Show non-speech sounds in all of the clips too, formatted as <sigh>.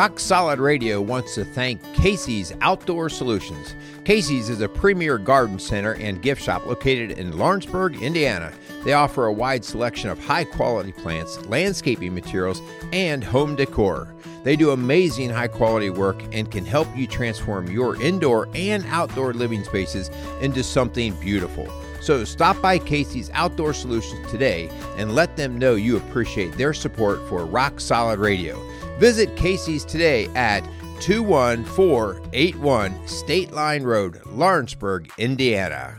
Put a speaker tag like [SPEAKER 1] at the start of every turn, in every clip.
[SPEAKER 1] Rock Solid Radio wants to thank Casey's Outdoor Solutions. Casey's is a premier garden center and gift shop located in Lawrenceburg, Indiana. They offer a wide selection of high quality plants, landscaping materials, and home decor. They do amazing high quality work and can help you transform your indoor and outdoor living spaces into something beautiful. So stop by Casey's Outdoor Solutions today and let them know you appreciate their support for Rock Solid Radio. Visit Casey's today at 21481 State Line Road, Lawrenceburg, Indiana.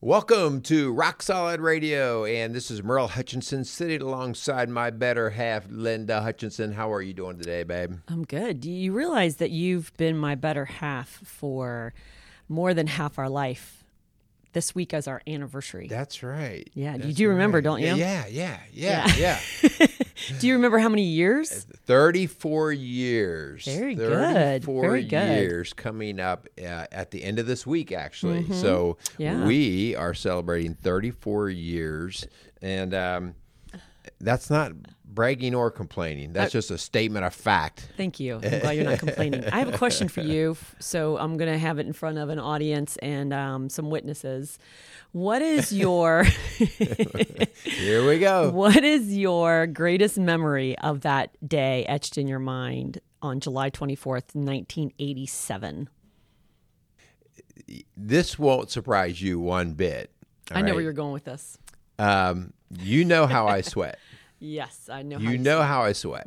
[SPEAKER 1] Welcome to Rock Solid Radio, and this is Merle Hutchinson sitting alongside my better half, Linda Hutchinson. How are you doing today, babe?
[SPEAKER 2] I'm good. You realize that you've been my better half for more than half our life? This week as our anniversary.
[SPEAKER 1] That's right.
[SPEAKER 2] Yeah, you
[SPEAKER 1] That's
[SPEAKER 2] do remember,
[SPEAKER 1] right.
[SPEAKER 2] don't you?
[SPEAKER 1] Yeah, yeah, yeah, yeah.
[SPEAKER 2] Yeah. <laughs> do you remember how many years?
[SPEAKER 1] 34 years.
[SPEAKER 2] Very good.
[SPEAKER 1] 34 years coming up uh, at the end of this week, actually. So
[SPEAKER 2] Mm-hmm. Yeah.
[SPEAKER 1] we are celebrating 34 years. And um, that's not bragging or complaining. That's
[SPEAKER 2] Uh,
[SPEAKER 1] just a statement of fact.
[SPEAKER 2] Thank you. <laughs> I'm glad you're not complaining. I have a question for you. So I'm going to have it in front of an audience and um, some witnesses. What is <laughs> your
[SPEAKER 1] Here we go. <laughs>
[SPEAKER 2] what is your greatest memory of that day etched in your mind on July 24th, 1987?
[SPEAKER 1] This won't surprise you one bit.
[SPEAKER 2] I know where you're going with this.
[SPEAKER 1] Um, you know how I sweat. <laughs>
[SPEAKER 2] Yes, I know.
[SPEAKER 1] You
[SPEAKER 2] you
[SPEAKER 1] know
[SPEAKER 2] it.
[SPEAKER 1] how I sweat.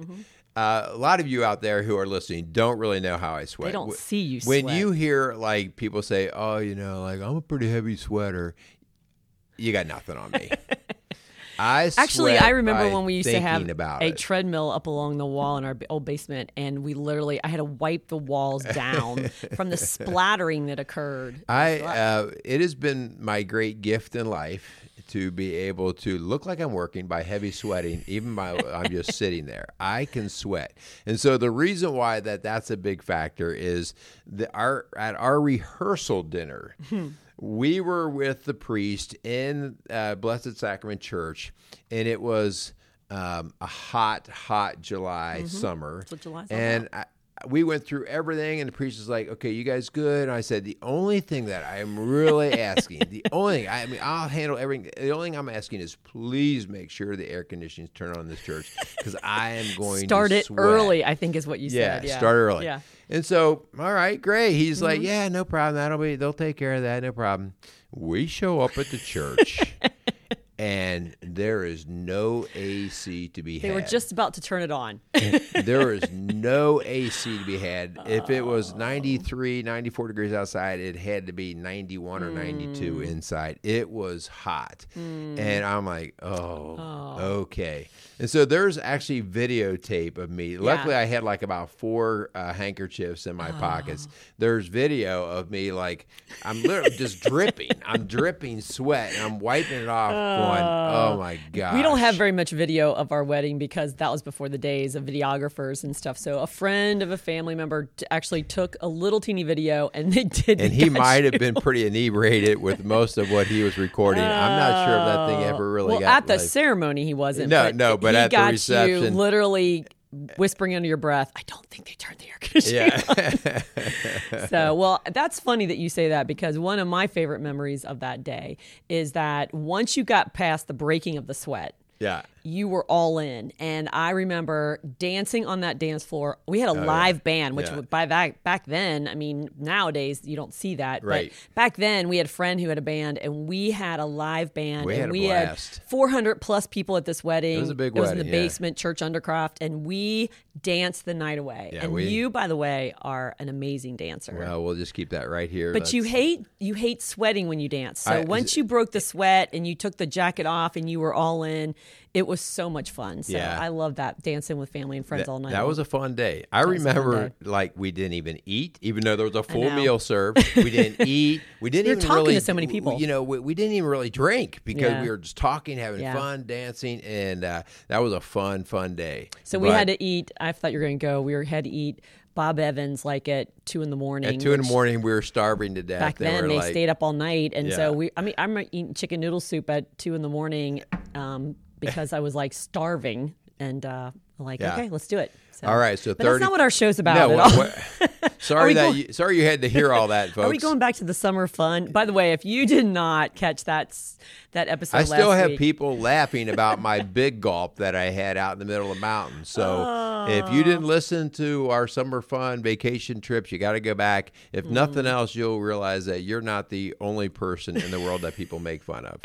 [SPEAKER 1] Uh, a lot of you out there who are listening don't really know how I sweat.
[SPEAKER 2] They don't see you
[SPEAKER 1] When you hear like people say, "Oh, you know, like I'm a pretty heavy sweater," you got nothing on me. <laughs> I
[SPEAKER 2] Actually,
[SPEAKER 1] sweat
[SPEAKER 2] I remember when we used to have a
[SPEAKER 1] it.
[SPEAKER 2] treadmill up along the wall in our old basement, and we literally I had to wipe the walls down from the <laughs> splattering that occurred.
[SPEAKER 1] I uh, it has been my great gift in life to be able to look like I'm working by heavy sweating, even by I'm just <laughs> sitting there. I can sweat, and so the reason why that that's a big factor is the our at our rehearsal dinner. We were with the priest in uh, Blessed Sacrament Church, and it was um, a hot, hot July summer.
[SPEAKER 2] what July's all
[SPEAKER 1] and I, we went through everything, and the priest was like, "Okay, you guys good?" And I said, "The only thing that I am really <laughs> asking, the only thing I mean, I'll handle everything. The only thing I'm asking is please make sure the air conditioning's turned on in this church because I am <laughs> going
[SPEAKER 2] Start
[SPEAKER 1] to
[SPEAKER 2] start
[SPEAKER 1] it
[SPEAKER 2] early, I think is what you
[SPEAKER 1] Yeah,
[SPEAKER 2] said. Yeah,
[SPEAKER 1] start early.
[SPEAKER 2] Yeah.
[SPEAKER 1] And so, all right, great. He's like,
[SPEAKER 2] Mm-hmm.
[SPEAKER 1] yeah, no problem. That'll be. They'll take care of that. No problem. We show up at the church. <laughs> And there is no AC to be
[SPEAKER 2] They
[SPEAKER 1] had.
[SPEAKER 2] They were just about to turn it on. <laughs> <laughs>
[SPEAKER 1] there is no AC to be had. If it was 93, 94 degrees outside, it had to be 91 or 92
[SPEAKER 2] Hmm.
[SPEAKER 1] inside. It was hot. And I'm like, oh, okay. And so there's actually videotape of me. Luckily, I had like about four uh, handkerchiefs in my pockets. There's video of me like, I'm literally just <laughs> dripping. I'm dripping sweat and I'm wiping it off going, oh my God.
[SPEAKER 2] We don't have very much video of our wedding because that was before the days of videographers and stuff. So a friend of a family member t- actually took a little teeny video and they did.
[SPEAKER 1] and he might <laughs> have been pretty inebriated with most of what he was recording. I'm not sure if that thing ever really got.
[SPEAKER 2] well,
[SPEAKER 1] got
[SPEAKER 2] at the
[SPEAKER 1] like-
[SPEAKER 2] ceremony he wasn't.
[SPEAKER 1] No, no, but
[SPEAKER 2] he
[SPEAKER 1] at the
[SPEAKER 2] got you literally whispering under your breath. I don't think they turned the air conditioning.
[SPEAKER 1] yeah. <laughs>
[SPEAKER 2] So, well, that's funny that you say that because one of my favorite memories of that day is that once you got past the breaking of the sweat,
[SPEAKER 1] yeah.
[SPEAKER 2] You were all in. And I remember dancing on that dance floor. We had a oh, live band, which
[SPEAKER 1] Oh, Yeah.
[SPEAKER 2] by back back then, I mean, nowadays you don't see that.
[SPEAKER 1] Right.
[SPEAKER 2] But back then we had a friend who had a band and we had a live band
[SPEAKER 1] We
[SPEAKER 2] and
[SPEAKER 1] had a
[SPEAKER 2] we
[SPEAKER 1] blast.
[SPEAKER 2] had 400 plus people at this wedding.
[SPEAKER 1] It was a big
[SPEAKER 2] It was in
[SPEAKER 1] wedding,
[SPEAKER 2] the
[SPEAKER 1] yeah.
[SPEAKER 2] basement, church undercroft, and we danced the night away.
[SPEAKER 1] Yeah,
[SPEAKER 2] and
[SPEAKER 1] we-
[SPEAKER 2] you, by the way, are an amazing dancer.
[SPEAKER 1] Well, we'll just keep that right here.
[SPEAKER 2] But you hate you hate sweating when you dance. So
[SPEAKER 1] I-
[SPEAKER 2] once you broke the sweat and you took the jacket off and you were all in, it was so much fun. So
[SPEAKER 1] Yeah.
[SPEAKER 2] I love that dancing with family and friends
[SPEAKER 1] that,
[SPEAKER 2] all night.
[SPEAKER 1] that
[SPEAKER 2] long.
[SPEAKER 1] was a fun day. I
[SPEAKER 2] fun
[SPEAKER 1] remember
[SPEAKER 2] day.
[SPEAKER 1] like we didn't even eat, even though there was a full meal served. We didn't <laughs> eat. We didn't
[SPEAKER 2] were
[SPEAKER 1] even
[SPEAKER 2] talking to so many people.
[SPEAKER 1] You know, we, we didn't even really drink because
[SPEAKER 2] Yeah.
[SPEAKER 1] we were just talking, having
[SPEAKER 2] Yeah.
[SPEAKER 1] fun, dancing, and uh, that was a fun, fun day.
[SPEAKER 2] so we had to eat. I thought you were going to go. We were, had to eat Bob Evans like at two in the morning.
[SPEAKER 1] At two in the morning, we were starving to death.
[SPEAKER 2] Back
[SPEAKER 1] They
[SPEAKER 2] then, they
[SPEAKER 1] like,
[SPEAKER 2] stayed up all night, and
[SPEAKER 1] Yeah.
[SPEAKER 2] so we. I mean, I'm eating chicken noodle soup at two in the morning um, because I was like starving, and uh, like,
[SPEAKER 1] Yeah.
[SPEAKER 2] okay, let's do it. So,
[SPEAKER 1] All right, so
[SPEAKER 2] but that's not what our show's about
[SPEAKER 1] no,
[SPEAKER 2] at all. <laughs> <laughs>
[SPEAKER 1] sorry that
[SPEAKER 2] going-
[SPEAKER 1] you, sorry you had to hear all that, folks. <laughs>
[SPEAKER 2] Are we going back to the summer fun? By the way, if you did not catch that that episode,
[SPEAKER 1] I still have
[SPEAKER 2] week,
[SPEAKER 1] people laughing about my <laughs> big gulp that I had out in the middle of the mountains. So if you
[SPEAKER 2] Oh.
[SPEAKER 1] didn't listen to our summer fun vacation trips, you got to go back. If nothing
[SPEAKER 2] Mm.
[SPEAKER 1] else, you'll realize that you're not the only person in the world that people make fun of.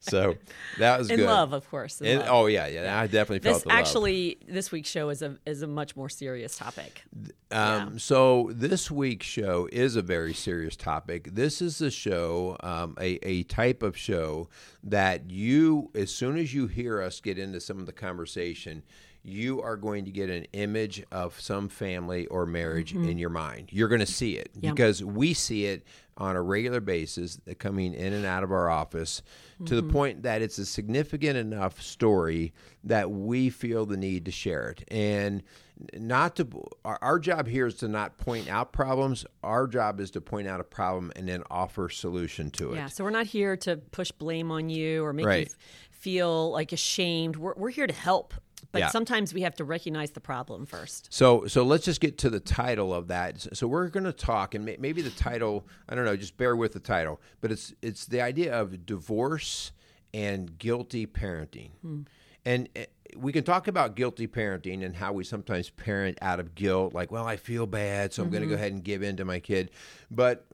[SPEAKER 1] So that was
[SPEAKER 2] in
[SPEAKER 1] good.
[SPEAKER 2] love, of course. in
[SPEAKER 1] And-
[SPEAKER 2] love.
[SPEAKER 1] oh yeah, yeah. I definitely felt
[SPEAKER 2] this
[SPEAKER 1] the love.
[SPEAKER 2] actually, this week's show is a is a much more serious topic.
[SPEAKER 1] Um, So this week's show is a very serious topic. This is a show, um, a, a type of show that you, as soon as you hear us get into some of the conversation, you are going to get an image of some family or marriage in your mind. You're going to see it
[SPEAKER 2] Yeah.
[SPEAKER 1] because we see it on a regular basis uh, coming in and out of our office to the point that it's a significant enough story that we feel the need to share it. And not to our, our job here is to not point out problems. Our job is to point out a problem and then offer solution to it.
[SPEAKER 2] Yeah, so we're not here to push blame on you or make you
[SPEAKER 1] Right.
[SPEAKER 2] f- feel like ashamed. We're we're here to help, but
[SPEAKER 1] Yeah.
[SPEAKER 2] sometimes we have to recognize the problem first.
[SPEAKER 1] So, so let's just get to the title of that. So, we're going to talk, and may, maybe the title, I don't know, just bear with the title, but it's it's the idea of divorce and guilty parenting, hmm. And uh, we can talk about guilty parenting and how we sometimes parent out of guilt, like, well, I feel bad, so I'm going to go ahead and give in to my kid, but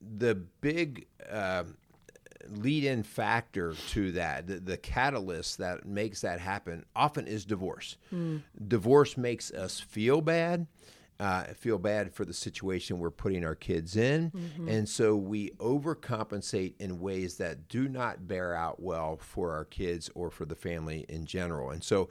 [SPEAKER 1] the big uh, lead-in factor to that, the, the catalyst that makes that happen, often is divorce. Divorce makes us feel bad. Uh, feel bad for the situation we're putting our kids in. And so we overcompensate in ways that do not bear out well for our kids or for the family in general. And so,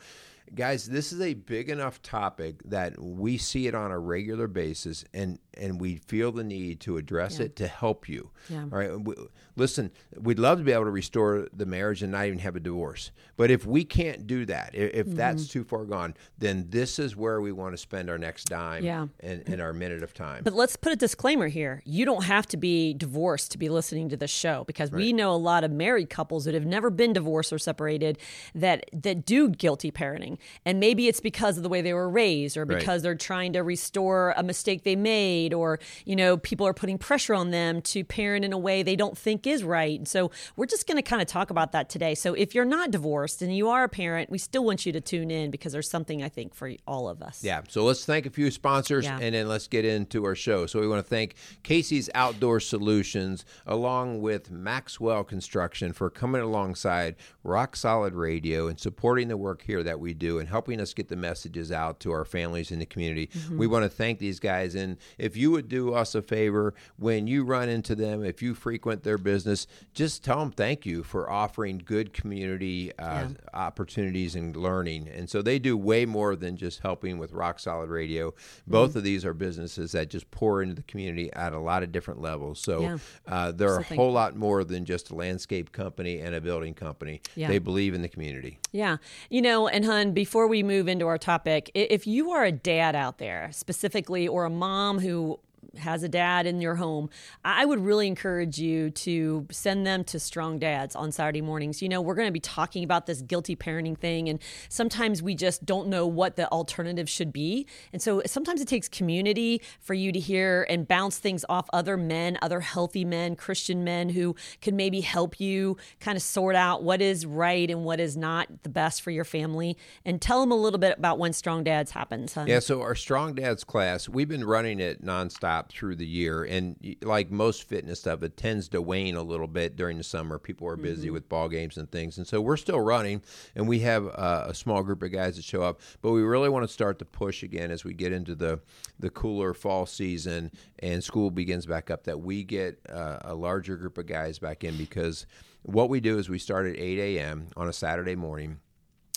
[SPEAKER 1] guys, this is a big enough topic that we see it on a regular basis and, and we feel the need to address it to help you.
[SPEAKER 2] Yeah.
[SPEAKER 1] All right. We, listen, we'd love to be able to restore the marriage and not even have a divorce. But if we can't do that, if mm-hmm. that's too far gone, then this is where we want to spend our next dime
[SPEAKER 2] Yeah.
[SPEAKER 1] and, and our minute of time.
[SPEAKER 2] But let's put a disclaimer here. You don't have to be divorced to be listening to this show because we know a lot of married couples that have never been divorced or separated that that do guilty parenting. And maybe it's because of the way they were raised or
[SPEAKER 1] Right.
[SPEAKER 2] because they're trying to restore a mistake they made or you know people are putting pressure on them to parent in a way they don't think is right. And so we're just going to kind of talk about that today. So if you're not divorced and you are a parent, we still want you to tune in because there's something I think for all of us.
[SPEAKER 1] Yeah, so let's thank a few sponsors
[SPEAKER 2] Yeah.
[SPEAKER 1] and then let's get into our show. So we want to thank Casey's Outdoor Solutions along with Maxwell Construction for coming alongside Rock Solid Radio and supporting the work here that we do and helping us get the messages out to our families in the community. We want to thank these guys and if you would do us a favor when you run into them, if you frequent their business, just tell them thank you for offering good community uh, opportunities and learning. And so they do way more than just helping with Rock Solid Radio. Both of these are businesses that just pour into the community at a lot of different levels. So
[SPEAKER 2] Yeah.
[SPEAKER 1] uh, they're a whole lot more than just a landscape company and a building company.
[SPEAKER 2] Yeah.
[SPEAKER 1] They believe in the community.
[SPEAKER 2] Yeah. You know, and hun, before we move into our topic, if you are a dad out there specifically or a mom who has a dad in your home, I would really encourage you to send them to Strong Dads on Saturday mornings. You know, we're going to be talking about this guilty parenting thing, and sometimes we just don't know what the alternative should be. And so sometimes it takes community for you to hear and bounce things off other men, other healthy men, Christian men who can maybe help you kind of sort out what is right and what is not the best for your family. And tell them a little bit about when Strong Dads happens, hun.
[SPEAKER 1] Yeah, so our Strong Dads class, we've been running it nonstop through the year. And like most fitness stuff, it tends to wane a little bit during the summer. People are busy with ball games and things. And so we're still running, and we have uh, a small group of guys that show up. But we really want to start to push again as we get into the, the cooler fall season and school begins back up, that we get uh, a larger group of guys back in because what we do is we start at 8 a.m. on a Saturday morning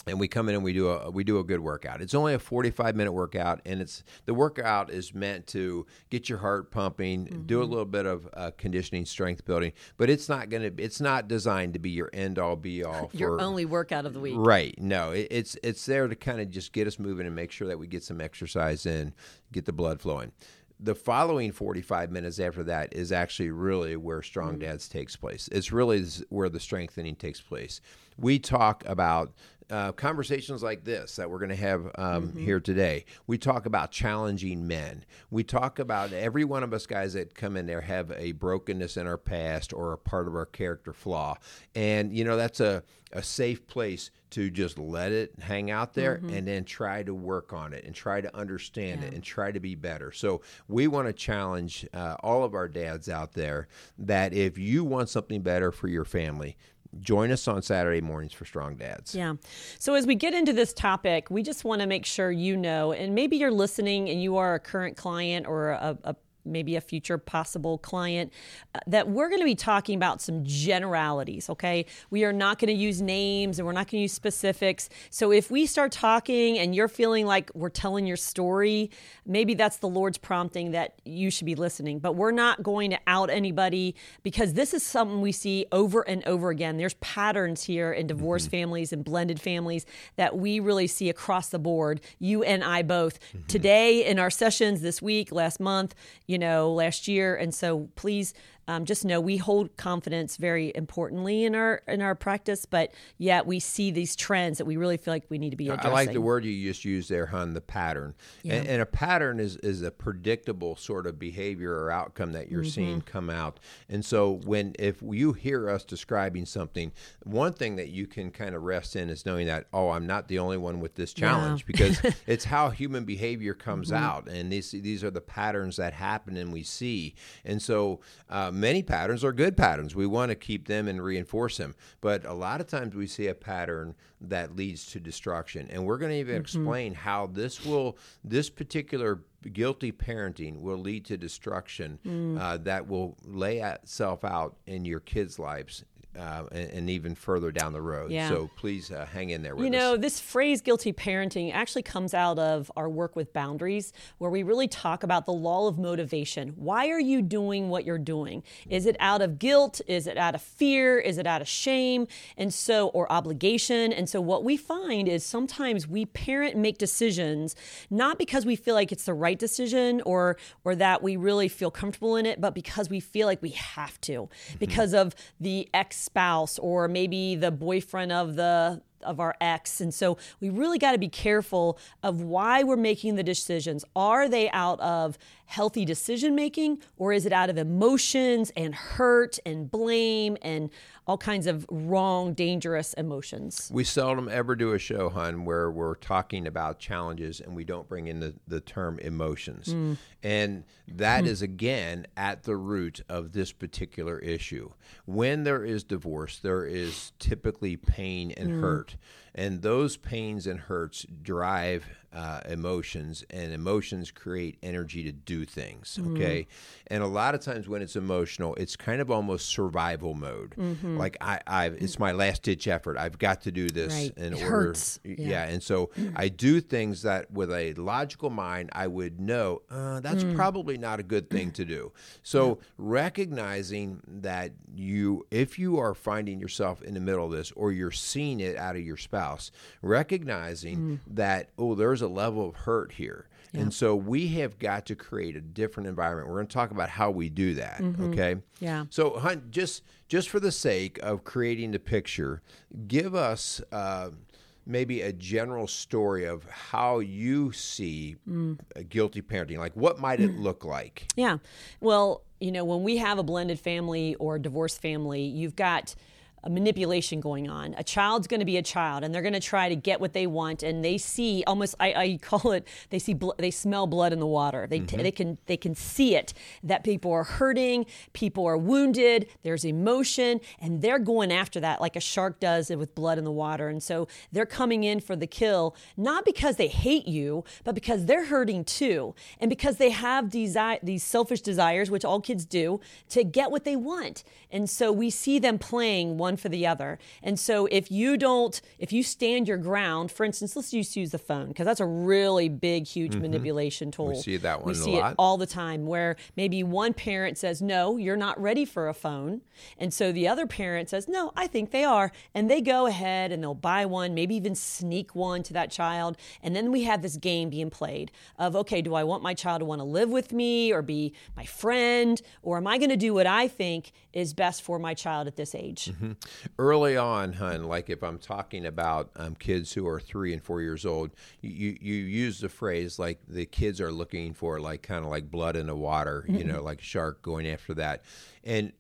[SPEAKER 1] and we come in and we do a we do a good workout. It's only a 45 minute workout, and it's the workout is meant to get your heart pumping, do a little bit of uh, conditioning, strength building, but it's not gonna it's not designed to be your end all be all. <laughs> For,
[SPEAKER 2] Your only workout of the week.
[SPEAKER 1] Right. No, it, it's it's there to kind of just get us moving and make sure that we get some exercise in, get the blood flowing. The following 45 minutes after that is actually really where Strong Dads takes place. It's really where the strengthening takes place. We talk about uh, conversations like this that we're going to have um, mm-hmm. here today. We talk about challenging men. We talk about every one of us guys that come in there have a brokenness in our past or a part of our character flaw, and you know that's a a safe place to just let it hang out there mm-hmm. and then try to work on it and try to understand yeah. it and try to be better. So we want to challenge uh, all of our dads out there that if you want something better for your family, join us on Saturday mornings for Strong Dads.
[SPEAKER 2] Yeah. So as we get into this topic, we just want to make sure you know, and maybe you're listening and you are a current client or a, a maybe a future possible client, uh, that we're going to be talking about some generalities, okay? We are not going to use names and we're not going to use specifics. So if we start talking and you're feeling like we're telling your story, maybe that's the Lord's prompting that you should be listening. But we're not going to out anybody because this is something we see over and over again. There's patterns here in divorced mm-hmm. families and blended families that we really see across the board, you and I both. Mm-hmm. Today in our sessions this week, last month, you know, last year. And so please um, just know we hold confidence very importantly in our in our practice, but yet we see these trends that we really feel like we need to be addressing.
[SPEAKER 1] I like the word you just used there, hun, the pattern. Yeah. And, and, a pattern is is a predictable sort of behavior or outcome that you're mm-hmm. seeing come out. And so when if you hear us describing something, one thing that you can kind of rest in is knowing that oh, I'm not the only one with this challenge yeah. because <laughs> it's how human behavior comes mm-hmm. out, and these these are the patterns that happen and we see. And so. Um, many patterns are good patterns. We want to keep them and reinforce them. But a lot of times we see a pattern that leads to destruction. And we're going to even mm-hmm. explain how this will, this particular guilty parenting will lead to destruction mm. uh, that will lay itself out in your kids' lives uh, and, and, even further down the road. Yeah. So please uh, hang in there with
[SPEAKER 2] You know,
[SPEAKER 1] us.
[SPEAKER 2] this phrase guilty parenting actually comes out of our work with boundaries, where we really talk about the law of motivation. Why are you doing what you're doing? Is it out of guilt? Is it out of fear? Is it out of shame? And so, or obligation? And so, what we find is sometimes we parent make decisions not because we feel like it's the right decision or or that we really feel comfortable in it, but because we feel like we have to, mm-hmm. because of the ex spouse or maybe the boyfriend of the of our ex. And so we really got to be careful of why we're making the decisions. Are they out of healthy decision making or is it out of emotions and hurt and blame and all kinds of wrong, dangerous emotions.
[SPEAKER 1] We seldom ever do a show, hun, where we're talking about challenges and we don't bring in the, the term emotions. Mm. And that mm. is again at the root of this particular issue. When there is divorce, there is typically pain and mm. hurt. And those pains and hurts drive uh, emotions, and emotions create energy to do things. Mm-hmm. Okay, mm. and a lot of times when it's emotional, it's kind of almost survival mode. Mm-hmm. Like I, I, it's my last ditch effort. I've got to do this
[SPEAKER 2] right.
[SPEAKER 1] in
[SPEAKER 2] it
[SPEAKER 1] order.
[SPEAKER 2] Hurts.
[SPEAKER 1] Yeah. yeah. and so I do things that with a logical mind I would know uh, that's mm. probably not a good thing to do. <clears throat> So yeah. recognizing that you, if you are finding yourself in the middle of this, or you're seeing it out of your spouse, recognizing mm. that oh, there's a level of hurt here. And so we have got to create a different environment. We're going to talk about how we do that. Mm-hmm. Okay.
[SPEAKER 2] Yeah.
[SPEAKER 1] So, Hunt, just just for the sake of creating the picture, give us uh, maybe a general story of how you see mm. guilty parenting. Like, what might it look like?
[SPEAKER 2] Yeah. Well, you know, when we have a blended family or divorced family, you've got manipulation going on. A child's going to be a child, and they're going to try to get what they want, and they see almost I, I call it they see bl- they smell blood in the water. They mm-hmm. they can they can see it that people are hurting, people are wounded, there's emotion, and they're going after that like a shark does with blood in the water. And so they're coming in for the kill, not because they hate you, but because they're hurting too, and because they have these these selfish desires, which all kids do, to get what they want. And so we see them playing one one for the other. And so if you don't, if you stand your ground, for instance, let's just use the phone because that's a really big, huge mm-hmm. manipulation tool. We
[SPEAKER 1] see that one.
[SPEAKER 2] We see it all the time where maybe one parent says, "No, you're not ready for a phone," and so the other parent says, "No, I think they are," and they go ahead and they'll buy one, maybe even sneak one to that child, and then we have this game being played of, okay, do I want my child to want to live with me or be my friend, or am I going to do what I think is best for my child at this age?
[SPEAKER 1] Mm-hmm. Early on, hun, like if I'm talking about um, kids who are three and four years old, you, you use the phrase like the kids are looking for like kind of like blood in the water, you know, like a shark going after that. And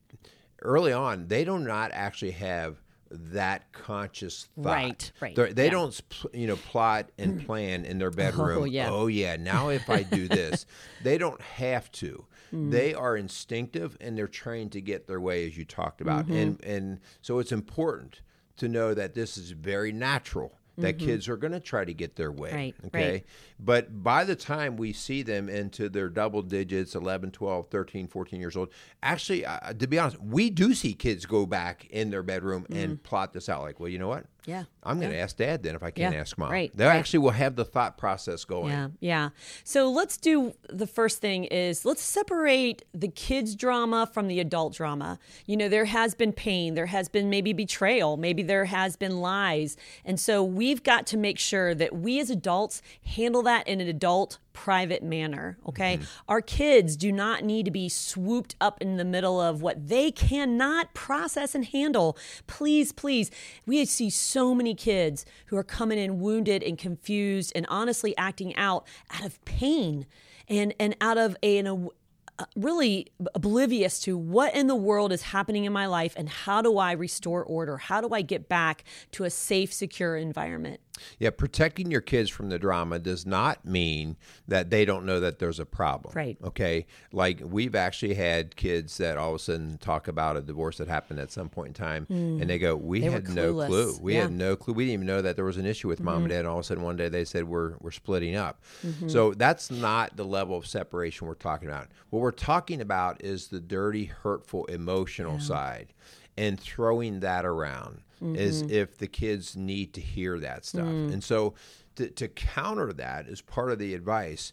[SPEAKER 1] early on, they do not actually have that conscious thought.
[SPEAKER 2] Right, right,
[SPEAKER 1] They're, they
[SPEAKER 2] yeah.
[SPEAKER 1] don't, you know, plot and <clears throat> plan in their bedroom.
[SPEAKER 2] yeah.
[SPEAKER 1] Oh yeah, now if I do this, <laughs> they don't have to.
[SPEAKER 2] Mm.
[SPEAKER 1] They are instinctive and they're trained to get their way, as you talked about,
[SPEAKER 2] Mm-hmm.
[SPEAKER 1] and and so it's important to know that this is very natural. That kids are going to try to get their way.
[SPEAKER 2] Mm-hmm. Right,
[SPEAKER 1] okay.
[SPEAKER 2] right.
[SPEAKER 1] But by the time we see them into their double digits, 11, 12, 13, 14 years old, actually, uh, to be honest, we do see kids go back in their bedroom and plot this out like, well, you know what?
[SPEAKER 2] Yeah.
[SPEAKER 1] I'm going to ask dad then if I can't
[SPEAKER 2] Yeah,
[SPEAKER 1] ask mom.
[SPEAKER 2] right,
[SPEAKER 1] They
[SPEAKER 2] right.
[SPEAKER 1] actually will have the thought process going.
[SPEAKER 2] Yeah, yeah. So let's do the first thing is let's separate the kids drama from the adult drama. You know, there has been pain, there has been maybe betrayal, maybe there has been lies. And so we've got to make sure that we as adults handle that in an adult private manner, okay? Mm-hmm. Our kids do not need to be swooped up in the middle of what they cannot process and handle. Please, please. We see so many kids who are coming in wounded and confused and honestly acting out out of pain and and out of a, an, a uh, really oblivious to what in the world is happening in my life and how do I restore order? How do I get back to a safe, secure environment?
[SPEAKER 1] Yeah, protecting your kids from the drama does not mean that they don't know that there's a problem.
[SPEAKER 2] Right.
[SPEAKER 1] Okay. Like we've actually had kids that all of a sudden talk about a divorce that happened at some point in time, hmm. and they go, "We
[SPEAKER 2] They
[SPEAKER 1] had no clue. We
[SPEAKER 2] Yeah.
[SPEAKER 1] had no clue. We didn't even know that there was an issue with mom and mm-hmm. dad." And all of a sudden, one day they said, "We're we're splitting up." Mm-hmm. So that's not the level of separation we're talking about. What we're talking about is the dirty, hurtful, emotional side, and throwing that around as mm-hmm. if the kids need to hear that stuff. Mm. And so to, to counter that is part of the advice,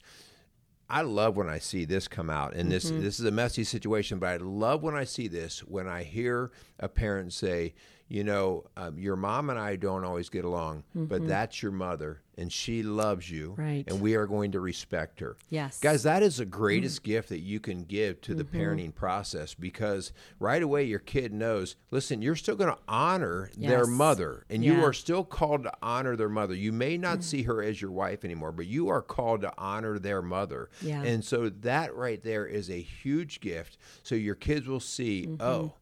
[SPEAKER 1] I love when I see this come out, and this mm-hmm. this is a messy situation, but I love when I see this when I hear a parent say, "You know, um, your mom and I don't always get along, but that's your mother, and she loves you,
[SPEAKER 2] Right.
[SPEAKER 1] and we are going to respect her."
[SPEAKER 2] Yes.
[SPEAKER 1] guys, that is the greatest gift that you can give to the parenting process because right away your kid knows. Listen, you're still going to honor their mother, and you are still called to honor their mother. You may not see her as your wife anymore, but you are called to honor their mother.
[SPEAKER 2] Yeah.
[SPEAKER 1] And so that right there is a huge gift. So your kids will see,
[SPEAKER 2] Mm-hmm.
[SPEAKER 1] oh,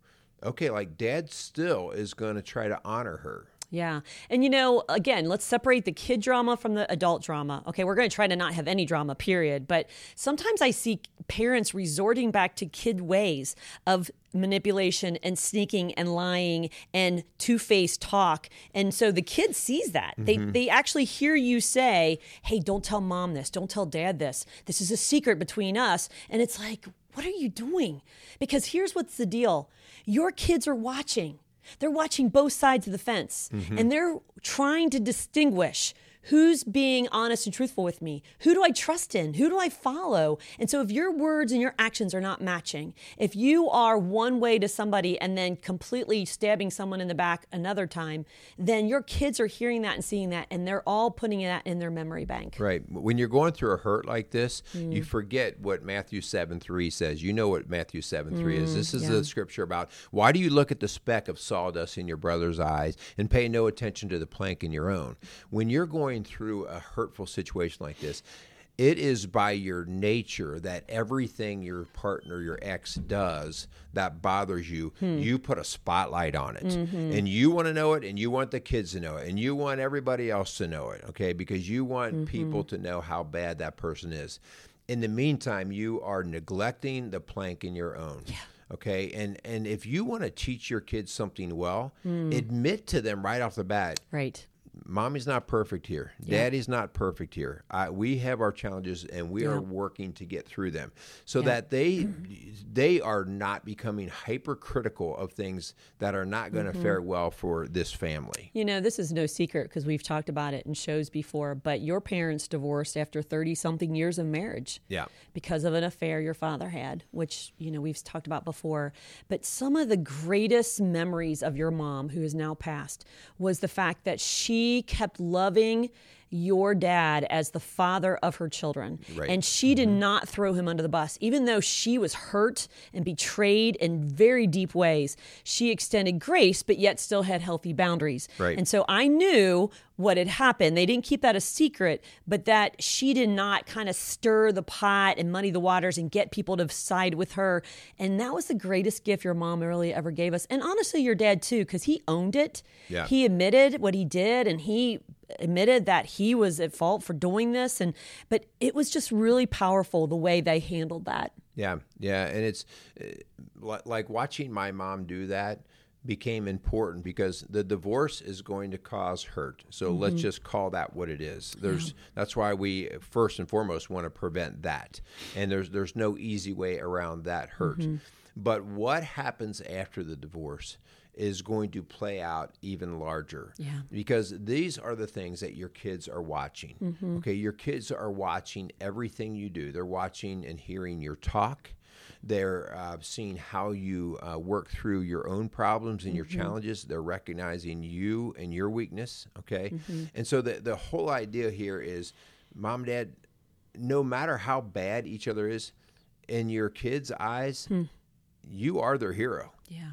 [SPEAKER 1] okay, like dad still is going to try to honor her.
[SPEAKER 2] Yeah. And you know, again, let's separate the kid drama from the adult drama. Okay, we're going to try to not have any drama, period. But sometimes I see parents resorting back to kid ways of manipulation and sneaking and lying and two-faced talk. And so the kid sees that. They mm-hmm. they actually hear you say, "Hey, don't tell mom this. Don't tell dad this. This is a secret between us." And it's like, "What are you doing?" Because here's what's the deal. Your kids are watching. They're watching both sides of the fence and mm-hmm. they're trying to distinguish who's being honest and truthful with me. Who do I trust in? Who do I follow? And so if your words and your actions are not matching, if you are one way to somebody and then completely stabbing someone in the back another time, then your kids are hearing that and seeing that and they're all putting that in their memory bank.
[SPEAKER 1] Right. When you're going through a hurt like this,
[SPEAKER 2] Mm.
[SPEAKER 1] you forget what Matthew 7 3 says. You know what Matthew 7 3 is. This is
[SPEAKER 2] Mm, yeah.
[SPEAKER 1] the scripture about why do you look at the speck of sawdust in your brother's eyes and pay no attention to the plank in your own? When you're going through a hurtful situation like this, it is by your nature that everything your partner, your ex does that bothers you,
[SPEAKER 2] Hmm.
[SPEAKER 1] you put a spotlight on it.
[SPEAKER 2] Mm-hmm.
[SPEAKER 1] And you want to know it, and you want the kids to know it, and you want everybody else to know it, okay? Because you want
[SPEAKER 2] Mm-hmm.
[SPEAKER 1] people to know how bad that person is. In the meantime, you are neglecting the plank in your own. Okay, and and if you want to teach your kids something well,
[SPEAKER 2] Hmm.
[SPEAKER 1] admit to them right off the bat,
[SPEAKER 2] Right.
[SPEAKER 1] Mommy's not perfect here daddy's not perfect here I, we have our challenges and we
[SPEAKER 2] Yeah.
[SPEAKER 1] are working to get through them so that they they are not becoming hypercritical of things that are not going to
[SPEAKER 2] Mm-hmm.
[SPEAKER 1] fare well for this family
[SPEAKER 2] You know, this is no secret because we've talked about it in shows before, but your parents divorced after 30 something years of marriage.
[SPEAKER 1] Yeah.
[SPEAKER 2] Because of an affair your father had, which, you know, we've talked about before. But some of the greatest memories of your mom, who is now passed, was the fact that she kept loving your dad as the father of her children.
[SPEAKER 1] Right.
[SPEAKER 2] And she did mm-hmm. not throw him under the bus. Even though she was hurt and betrayed in very deep ways, she extended grace, but yet still had healthy boundaries.
[SPEAKER 1] Right.
[SPEAKER 2] And so I knew what had happened. They didn't keep that a secret, but that she did not kind of stir the pot and muddy the waters and get people to side with her. And that was the greatest gift your mom really ever gave us. And honestly, your dad too, because he owned it.
[SPEAKER 1] Yeah.
[SPEAKER 2] He admitted what he did and he admitted that he was at fault for doing this and but it was just really powerful the way they handled that
[SPEAKER 1] Yeah, yeah, and it's uh, like watching my mom do that became important because the divorce is going to cause hurt. So let's just call that what it is. There's that's why we first and foremost want to prevent that. And there's there's no easy way around that hurt. But what happens after the divorce is going to play out even larger.
[SPEAKER 2] Yeah.
[SPEAKER 1] Because these are the things that your kids are watching. Okay, your kids are watching everything you do. They're watching and hearing your talk. They're uh, seeing how you uh, work through your own problems and your challenges. They're recognizing you and your weakness. Okay, and so the the whole idea here is, mom, and dad, no matter how bad each other is, in your kids' eyes, you are their hero.
[SPEAKER 2] yeah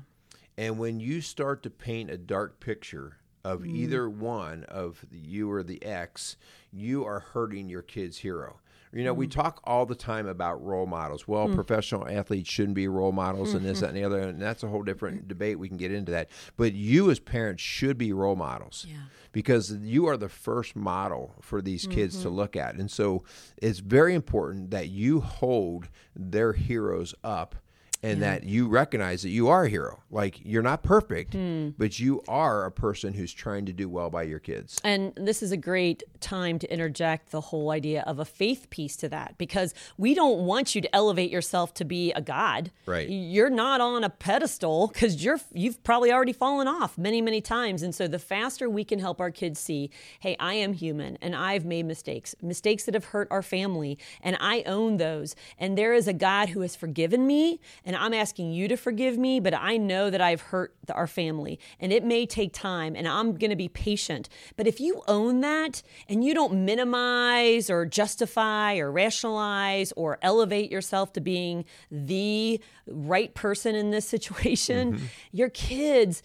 [SPEAKER 1] And when you start to paint a dark picture of
[SPEAKER 2] Mm.
[SPEAKER 1] either one of you or the ex, you are hurting your kid's hero. You know,
[SPEAKER 2] Mm.
[SPEAKER 1] we talk all the time about role models. Well, professional athletes shouldn't be role models and this, that, and the other. And that's a whole different debate. We can get into that. But you, as parents, should be role models
[SPEAKER 2] Yeah.
[SPEAKER 1] because you are the first model for these kids
[SPEAKER 2] Mm-hmm.
[SPEAKER 1] to look at. And so it's very important that you hold their heroes up and that you recognize that you are a hero. Like you're not perfect,
[SPEAKER 2] Hmm.
[SPEAKER 1] but you are a person who's trying to do well by your kids.
[SPEAKER 2] And this is a great time to interject the whole idea of a faith piece to that because we don't want you to elevate yourself to be a god.
[SPEAKER 1] Right.
[SPEAKER 2] You're not on a pedestal because you're you've probably already fallen off many, many times. And so the faster we can help our kids see, hey, I am human and I've made mistakes, mistakes that have hurt our family, and I own those. And there is a God who has forgiven me, and I'm asking you to forgive me, but I know that I've hurt the- our family, and it may take time, and I'm going to be patient. But if you own that and you don't minimize or justify or rationalize or elevate yourself to being the right person in this <laughs> situation, mm-hmm. your kids.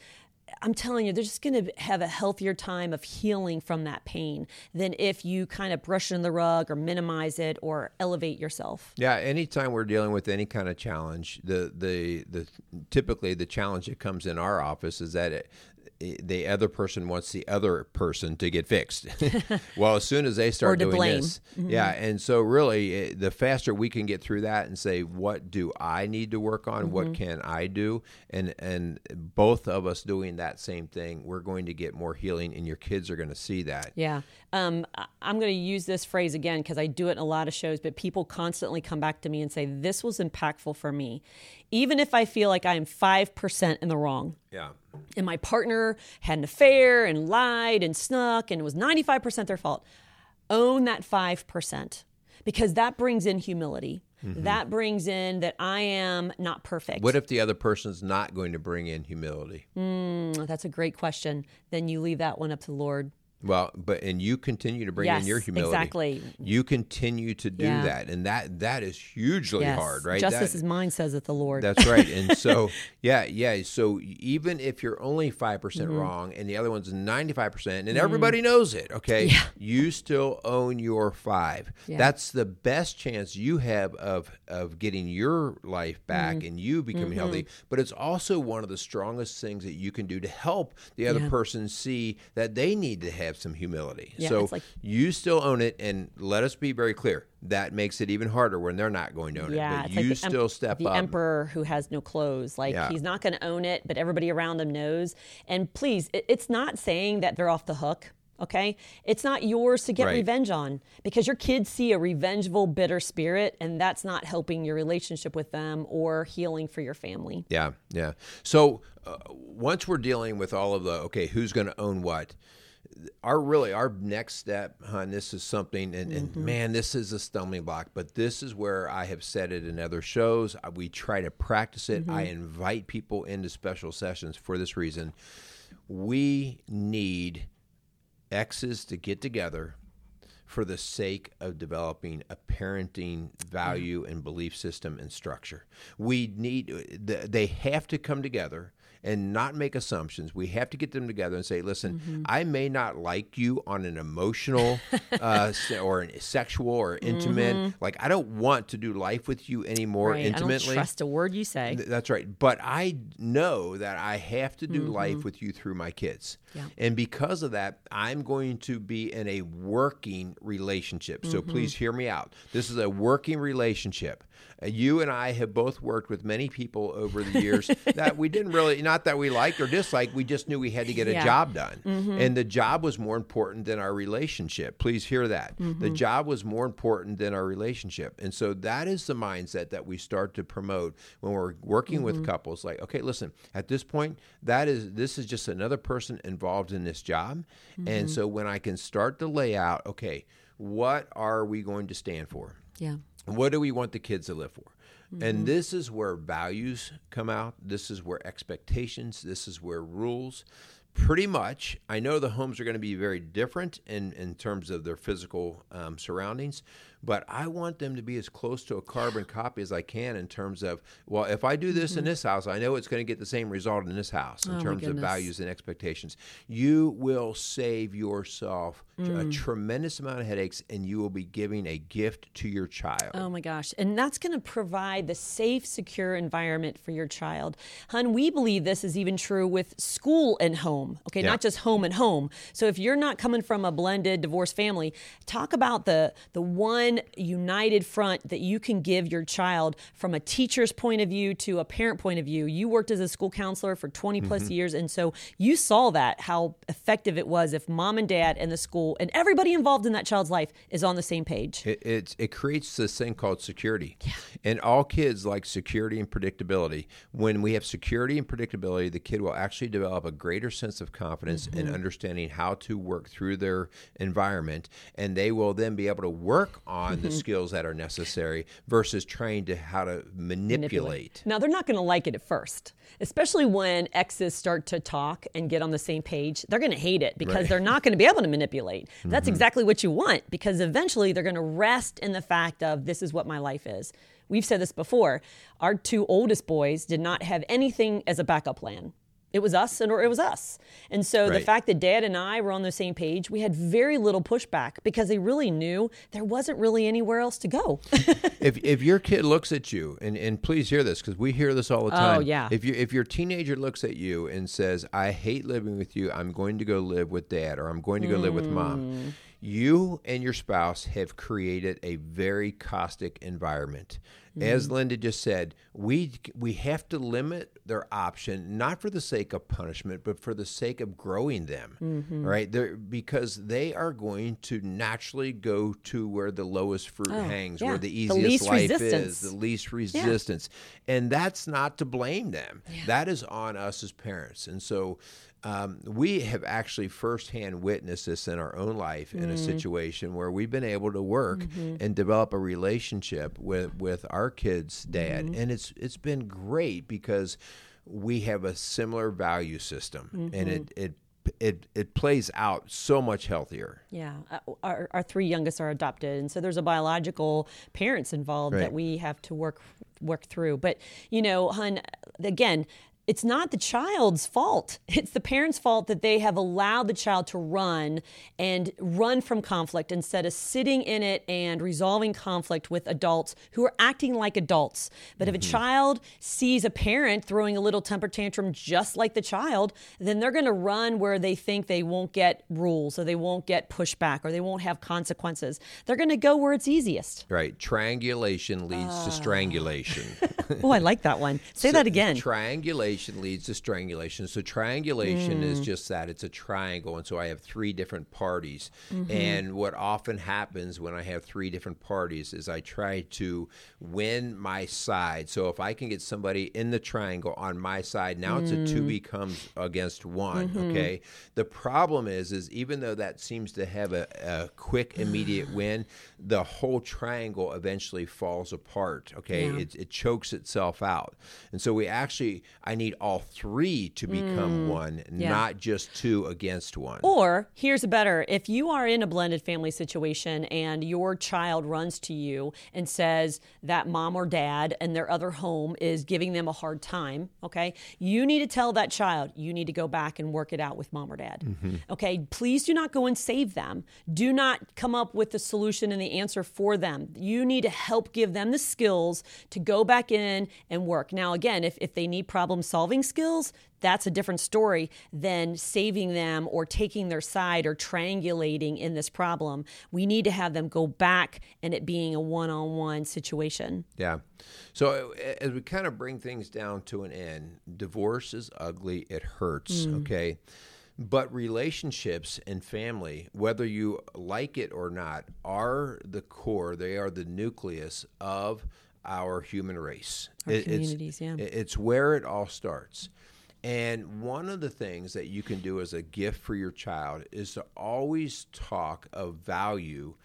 [SPEAKER 2] I'm telling you, they're just going to have a healthier time of healing from that pain than if you kind of brush it in the rug or minimize it or elevate yourself.
[SPEAKER 1] Yeah, anytime we're dealing with any kind of challenge, the the the typically the challenge that comes in our office is that it, the other person wants the other person to get fixed. <laughs> well, as soon as they start doing
[SPEAKER 2] blame.
[SPEAKER 1] this, yeah, and so really, the faster we can get through that and say, what do I need to work on? What can I do? And and both of us doing that same thing, we're going to get more healing, and your kids are going to see that.
[SPEAKER 2] Yeah. Um, I'm going to use this phrase again because I do it in a lot of shows, but people constantly come back to me and say, This was impactful for me. Even if I feel like I am 5% in the wrong,
[SPEAKER 1] Yeah.
[SPEAKER 2] and my partner had an affair and lied and snuck and it was 95% their fault. Own that 5% because that brings in humility. That brings in that i am not perfect.
[SPEAKER 1] What if the other person's not going to bring in humility?
[SPEAKER 2] Mm, that's a great question. Then you leave that one up to the lord
[SPEAKER 1] Well, but and you continue to bring in your humility.
[SPEAKER 2] exactly.
[SPEAKER 1] You continue to do
[SPEAKER 2] Yeah.
[SPEAKER 1] that, and that that is hugely
[SPEAKER 2] yes
[SPEAKER 1] hard, right?
[SPEAKER 2] justice
[SPEAKER 1] That-
[SPEAKER 2] is mine says it the lord
[SPEAKER 1] that's right. And so, <laughs> yeah, yeah. So even if you're only 5%
[SPEAKER 2] Mm-hmm.
[SPEAKER 1] wrong and the other one's 95%, and everybody knows it, okay, you still own your five.
[SPEAKER 2] Yeah.
[SPEAKER 1] That's the best chance you have of, of getting your life back
[SPEAKER 2] Mm-hmm.
[SPEAKER 1] and you becoming healthy. But it's also one of the strongest things that you can do to help the other
[SPEAKER 2] Yeah.
[SPEAKER 1] person see that they need to have some humility.
[SPEAKER 2] Yeah,
[SPEAKER 1] so
[SPEAKER 2] like-
[SPEAKER 1] you still own it. And let us be very clear that makes it even harder when they're not going to own
[SPEAKER 2] yeah,
[SPEAKER 1] it. But you
[SPEAKER 2] like the
[SPEAKER 1] still step
[SPEAKER 2] the
[SPEAKER 1] up.
[SPEAKER 2] emperor who has no clothes. Like
[SPEAKER 1] Yeah.
[SPEAKER 2] he's not going to own it, but everybody around him knows. And please, it, it's not saying that they're off the hook. Okay, it's not yours to get
[SPEAKER 1] Right.
[SPEAKER 2] revenge on because your kids see a revengeful, bitter spirit, and that's not helping your relationship with them or healing for your family.
[SPEAKER 1] Yeah, yeah. So uh, once we're dealing with all of the okay, who's going to own what? Our really our next step, hon, this is something, and, and mm-hmm. man, this is a stumbling block. But this is where I have said it in other shows. We try to practice it. I mm-hmm. invite people into special sessions for this reason. We need exes to get together for the sake of developing a parenting value mm-hmm. and belief system and structure. We need, they have to come together and not make assumptions. We have to get them together and say, listen, mm-hmm. I may not like you on an emotional <laughs> uh, or an sexual or intimate. Mm-hmm. Like, I don't want to do life with you anymore
[SPEAKER 2] right.
[SPEAKER 1] intimately.
[SPEAKER 2] I don't trust a word you say.
[SPEAKER 1] Th- that's right. But I know that I have to do mm-hmm. life with you through my kids. Yeah. And because of that, I'm going to be in a working relationship. So mm-hmm. please hear me out. This is a working relationship. Uh, you and I have both worked with many people over the years that we didn't really, not that we liked or disliked, we just knew we had to get a job done. Mm-hmm. And the job was more important than our relationship. Please hear that. Mm-hmm. The job was more important than our relationship. And so that is the mindset that we start to promote when we're working mm-hmm. with couples. Like, okay, listen, at this point, that is, this is just another person involved in this job. And mm-hmm. so when I can start to lay out, okay, what are we going to stand for?
[SPEAKER 2] Yeah.
[SPEAKER 1] What do we want the kids to live for? Mm-hmm. And this is where values come out. This is where expectations, this is where rules. Pretty much, I know the homes are going to be very different in, in terms of their physical um, surroundings, but I want them to be as close to a carbon copy as I can in terms of, well, if I do this mm-hmm. in this house, I know it's going to get the same result in this house in oh, terms of values and expectations. You will save yourself mm. a tremendous amount of headaches and you will be giving a gift to your child.
[SPEAKER 2] Oh my gosh. And that's going to provide the safe, secure environment for your child. Hun, we believe this is even true with school and home, okay, yeah. not just home and home. So if you're not coming from a blended divorced family, talk about the the one one united front that you can give your child from a teacher's point of view to a parent point of view. You worked as a school counselor for 20 plus mm-hmm. years, and so you saw that how effective it was if mom and dad and the school and everybody involved in that child's life is on the same page.
[SPEAKER 1] It, it, it creates this thing called security. Yeah. And all kids like security and predictability. When we have security and predictability, the kid will actually develop a greater sense of confidence mm-hmm. in understanding how to work through their environment, and they will then be able to work on on the mm-hmm. skills that are necessary versus trying to how to manipulate. manipulate.
[SPEAKER 2] Now they're not going to like it at first, especially when exes start to talk and get on the same page. They're going to hate it because right. they're not going to be able to manipulate. That's mm-hmm. exactly what you want because eventually they're going to rest in the fact of this is what my life is. We've said this before. Our two oldest boys did not have anything as a backup plan. It was us and or it was us. And so right. the fact that dad and I were on the same page, we had very little pushback because they really knew there wasn't really anywhere else to go. <laughs>
[SPEAKER 1] if if your kid looks at you and, and please hear this because we hear this all the oh, time.
[SPEAKER 2] Oh yeah.
[SPEAKER 1] If you if your teenager looks at you and says, I hate living with you, I'm going to go live with dad or I'm going to go mm. live with mom mm you and your spouse have created a very caustic environment. Mm-hmm. As Linda just said, we we have to limit their option not for the sake of punishment, but for the sake of growing them, mm-hmm. right? They're, because they are going to naturally go to where the lowest fruit oh, hangs, yeah. where the easiest the life resistance. is, the least resistance, yeah. and that's not to blame them. Yeah. That is on us as parents, and so um, we have actually firsthand witnessed this in our own life in mm. a situation where we've been able to work mm-hmm. and develop a relationship with with our kids' dad, mm-hmm. and it's it's been great because we have a similar value system, mm-hmm. and it it it it plays out so much healthier.
[SPEAKER 2] Yeah, uh, our, our three youngest are adopted, and so there's a biological parents involved right. that we have to work work through. But you know, hun, again, it's not the child's fault. <laughs> It's the parents' fault that they have allowed the child to run and run from conflict instead of sitting in it and resolving conflict with adults who are acting like adults. But mm-hmm. if a mm-hmm. child sees a parent throwing a little temper tantrum just like the child, then they're going to run where they think they won't get rules or they won't get pushback or they won't have consequences. They're going to go where it's easiest.
[SPEAKER 1] Right. Triangulation leads uh. to ah. strangulation. <laughs>
[SPEAKER 2] oh, I like that one. Say so that again.
[SPEAKER 1] Triangulation triangulation leads to strangulation. So triangulation mm. is just that it's a triangle, and so I have three different parties. Mm-hmm. And what often happens when I have three different parties is I try to win my side. So if I can get somebody in the triangle on my side, now mm. it's a two mm. becomes against one. Mm-hmm. Okay. The problem is, is even though that seems to have a, a quick, immediate <sighs> win, the whole triangle eventually falls apart. Okay. Yeah. It, it chokes itself out, and so we actually I need all three to become mm, one,
[SPEAKER 2] yeah.
[SPEAKER 1] not just two against one.
[SPEAKER 2] Or here's a better if you are in a blended family situation and your child runs to you and says that mom or dad and their other home is giving them a hard time, okay, you need to tell that child you need to go back and work it out with mom or dad. Mm-hmm. Okay, please do not go and save them. Do not come up with the solution and the answer for them. You need to help give them the skills to go back in and work. Now, again, if, if they need problem solving skills, that's a different story than saving them or taking their side or triangulating in this problem. We need to have them go back and it being a one on one situation.
[SPEAKER 1] Yeah. So as we kind of bring things down to an end, divorce is ugly. It hurts. Mm. Okay. But relationships and family, whether you like it or not, are the core. They are the nucleus of our human race.
[SPEAKER 2] Our
[SPEAKER 1] It-
[SPEAKER 2] communities, yeah.
[SPEAKER 1] it- It's where it all starts. And one of the things that you can do as a gift for your child is to always talk of value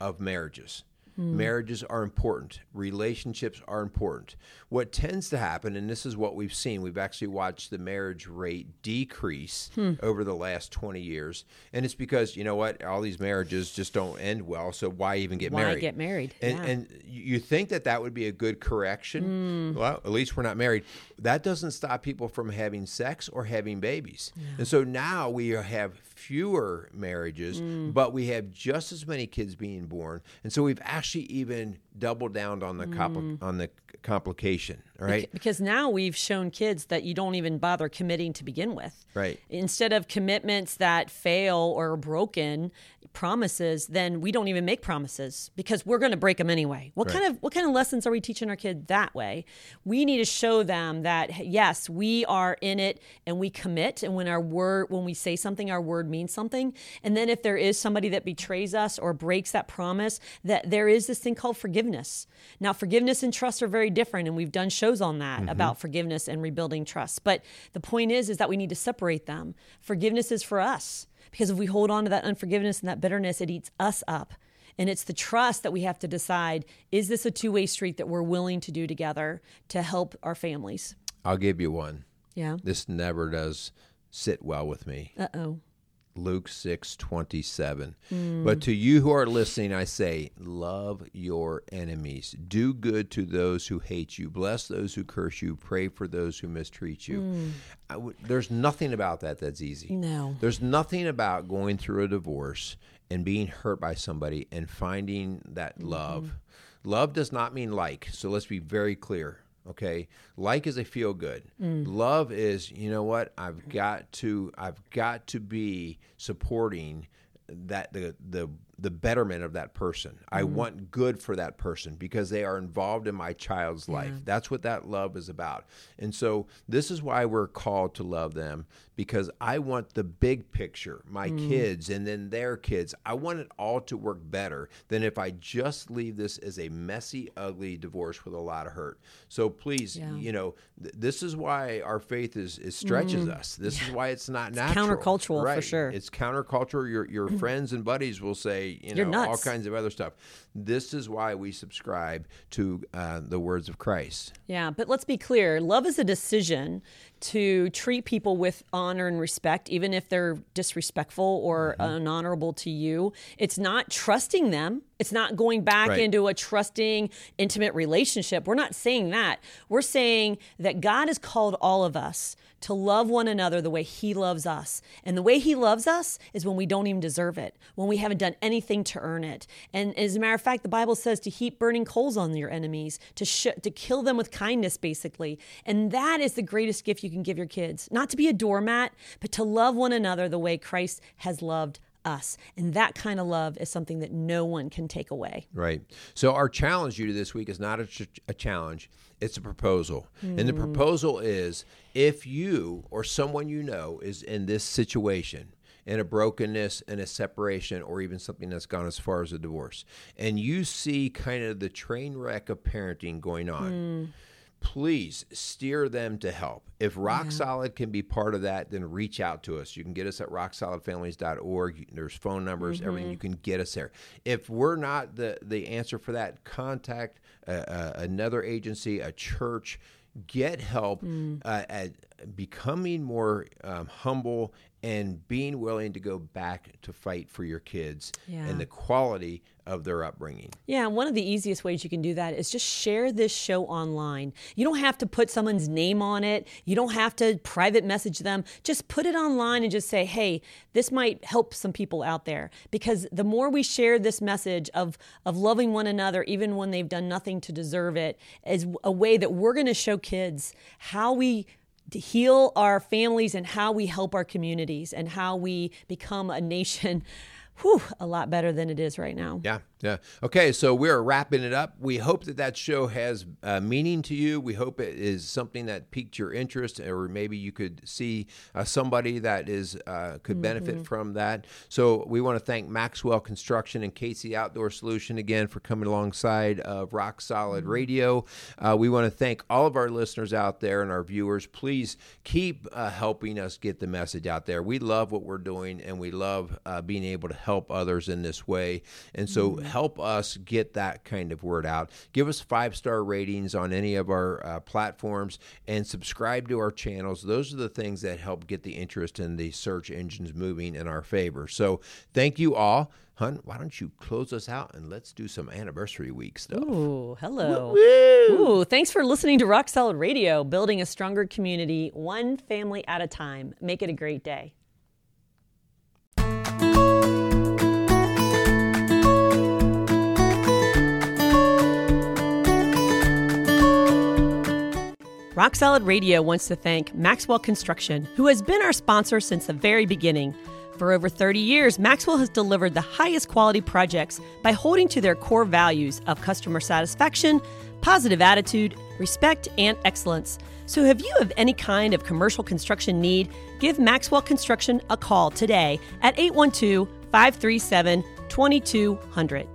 [SPEAKER 1] of marriages. Mm. Marriages are important. Relationships are important. What tends to happen, and this is what we've seen, we've actually watched the marriage rate decrease hmm. over the last 20 years. And it's because, you know what, all these marriages just don't end well. So why even get
[SPEAKER 2] Why
[SPEAKER 1] married?
[SPEAKER 2] get married?
[SPEAKER 1] And,
[SPEAKER 2] Yeah.
[SPEAKER 1] and you think that that would be a good correction. Hmm. Well, at least we're not married. That doesn't stop people from having sex or having babies. And so now we have fewer marriages, hmm. but we have just as many kids being born. And so we've actually even doubled down on the compli- mm. on the complication. Right.
[SPEAKER 2] Because now we've shown kids that you don't even bother committing to begin with.
[SPEAKER 1] Right.
[SPEAKER 2] Instead of commitments that fail or are broken, promises, then we don't even make promises because we're going to break them anyway. What kind of what kind of lessons are we teaching our kid that way? We need to show them that yes, we are in it and we commit and when our word when we say something our word means something. And then if there is somebody that betrays us or breaks that promise, that there is this thing called forgiveness. Now forgiveness and trust are very different and we've done shows on that mm-hmm. about forgiveness and rebuilding trust. But the point is is that we need to separate them. Forgiveness is for us. Because if we hold on to that unforgiveness and that bitterness, it eats us up. And it's the trust that we have to decide is this a two way street that we're willing to do together to help our families?
[SPEAKER 1] I'll give you one.
[SPEAKER 2] Yeah.
[SPEAKER 1] This never does sit well with me.
[SPEAKER 2] Uh oh.
[SPEAKER 1] Luke 6 27. Hmm. But to you who are listening, I say, love your enemies. Do good to those who hate you. Bless those who curse you. Pray for those who mistreat you. Hmm. I w- there's nothing about that that's easy.
[SPEAKER 2] No.
[SPEAKER 1] There's nothing about going through a divorce and being hurt by somebody and finding that mm-hmm. love. Love does not mean like. So let's be very clear. Okay. Like is a feel good. Love is, you know what? I've got to I've got to be supporting that the the the betterment of that person. I mm-hmm. want good for that person because they are involved in my child's life. That's what that love is about. And so this is why we're called to love them because I want the big picture, my mm. kids and then their kids. I want it all to work better than if I just leave this as a messy, ugly divorce with a lot of hurt. So please,
[SPEAKER 2] Yeah.
[SPEAKER 1] you know, th- this is why our faith is it stretches mm. us. This is why it's not natural.
[SPEAKER 2] It's countercultural, for
[SPEAKER 1] right.
[SPEAKER 2] sure.
[SPEAKER 1] It's counterculture. Your your mm. friends and buddies will say, you
[SPEAKER 2] You're
[SPEAKER 1] know, all kinds of other stuff. This is why we subscribe to uh, the words of Christ.
[SPEAKER 2] Yeah, but let's be clear love is a decision to treat people with honor and respect, even if they're disrespectful or mm-hmm. unhonorable to you. It's not trusting them. It's not going back
[SPEAKER 1] Right.
[SPEAKER 2] into a trusting, intimate relationship. We're not saying that. We're saying that God has called all of us to love one another the way He loves us. And the way He loves us is when we don't even deserve it, when we haven't done anything to earn it. And as a matter of fact, the Bible says to heap burning coals on your enemies, to sh- to kill them with kindness, basically. And that is the greatest gift you can give your kids. Not to be a doormat, but to love one another the way Christ has loved us. And that kind of love is something that no one can take away.
[SPEAKER 1] Right. So our challenge you to this week is not a, ch- a challenge; it's a proposal. And the hmm. proposal is: if you or someone you know is in this situation, in a brokenness, in a separation, or even something that's gone as far as a divorce, and you see kind of the train wreck of parenting going on. Hmm. Please steer them to help. If Rock Solid can be part of that, then reach out to us. You can get us at rocksolidfamilies.org. There's phone numbers, everything. You can get us there. If we're not the, the answer for that, contact uh, uh, another agency, a church. get help
[SPEAKER 2] Mm.
[SPEAKER 1] uh, at becoming more um, humble and being willing to go back to fight for your kids
[SPEAKER 2] Yeah.
[SPEAKER 1] and the quality of their upbringing.
[SPEAKER 2] Yeah, one of the easiest ways you can do that is just share this show online. You don't have to put someone's name on it. You don't have to private message them. Just put it online and just say, "Hey, this might help some people out there." Because the more we share this message of of loving one another even when they've done nothing to deserve it is a way that we're going to show kids how we to heal our families and how we help our communities and how we become a nation <laughs> whew, a lot better than it is right now.
[SPEAKER 1] Yeah, yeah. Okay, so we're wrapping it up. We hope that that show has uh, meaning to you. We hope it is something that piqued your interest, or maybe you could see uh, somebody that is uh, could benefit from that. So we want to thank Maxwell Construction and Casey Outdoor Solution again for coming alongside of Rock Solid Radio. Uh, we want to thank all of our listeners out there and our viewers. Please keep uh, helping us get the message out there. We love what we're doing, and we love uh, being able to help others in this way. And so help us get that kind of word out. Give us five star ratings on any of our uh, platforms and subscribe to our channels. Those are the things that help get the interest in the search engines moving in our favor. So thank you all. Hun, why don't you close us out and let's do some anniversary week stuff.
[SPEAKER 2] Ooh, hello. Ooh, thanks for listening to Rock Solid Radio, building a stronger community, one family at a time. Make it a great day. Rock Solid Radio wants to thank Maxwell Construction, who has been our sponsor since the very beginning. For over 30 years, Maxwell has delivered the highest quality projects by holding to their core values of customer satisfaction, positive attitude, respect, and excellence. So, if you have any kind of commercial construction need, give Maxwell Construction a call today at 812 537 2200.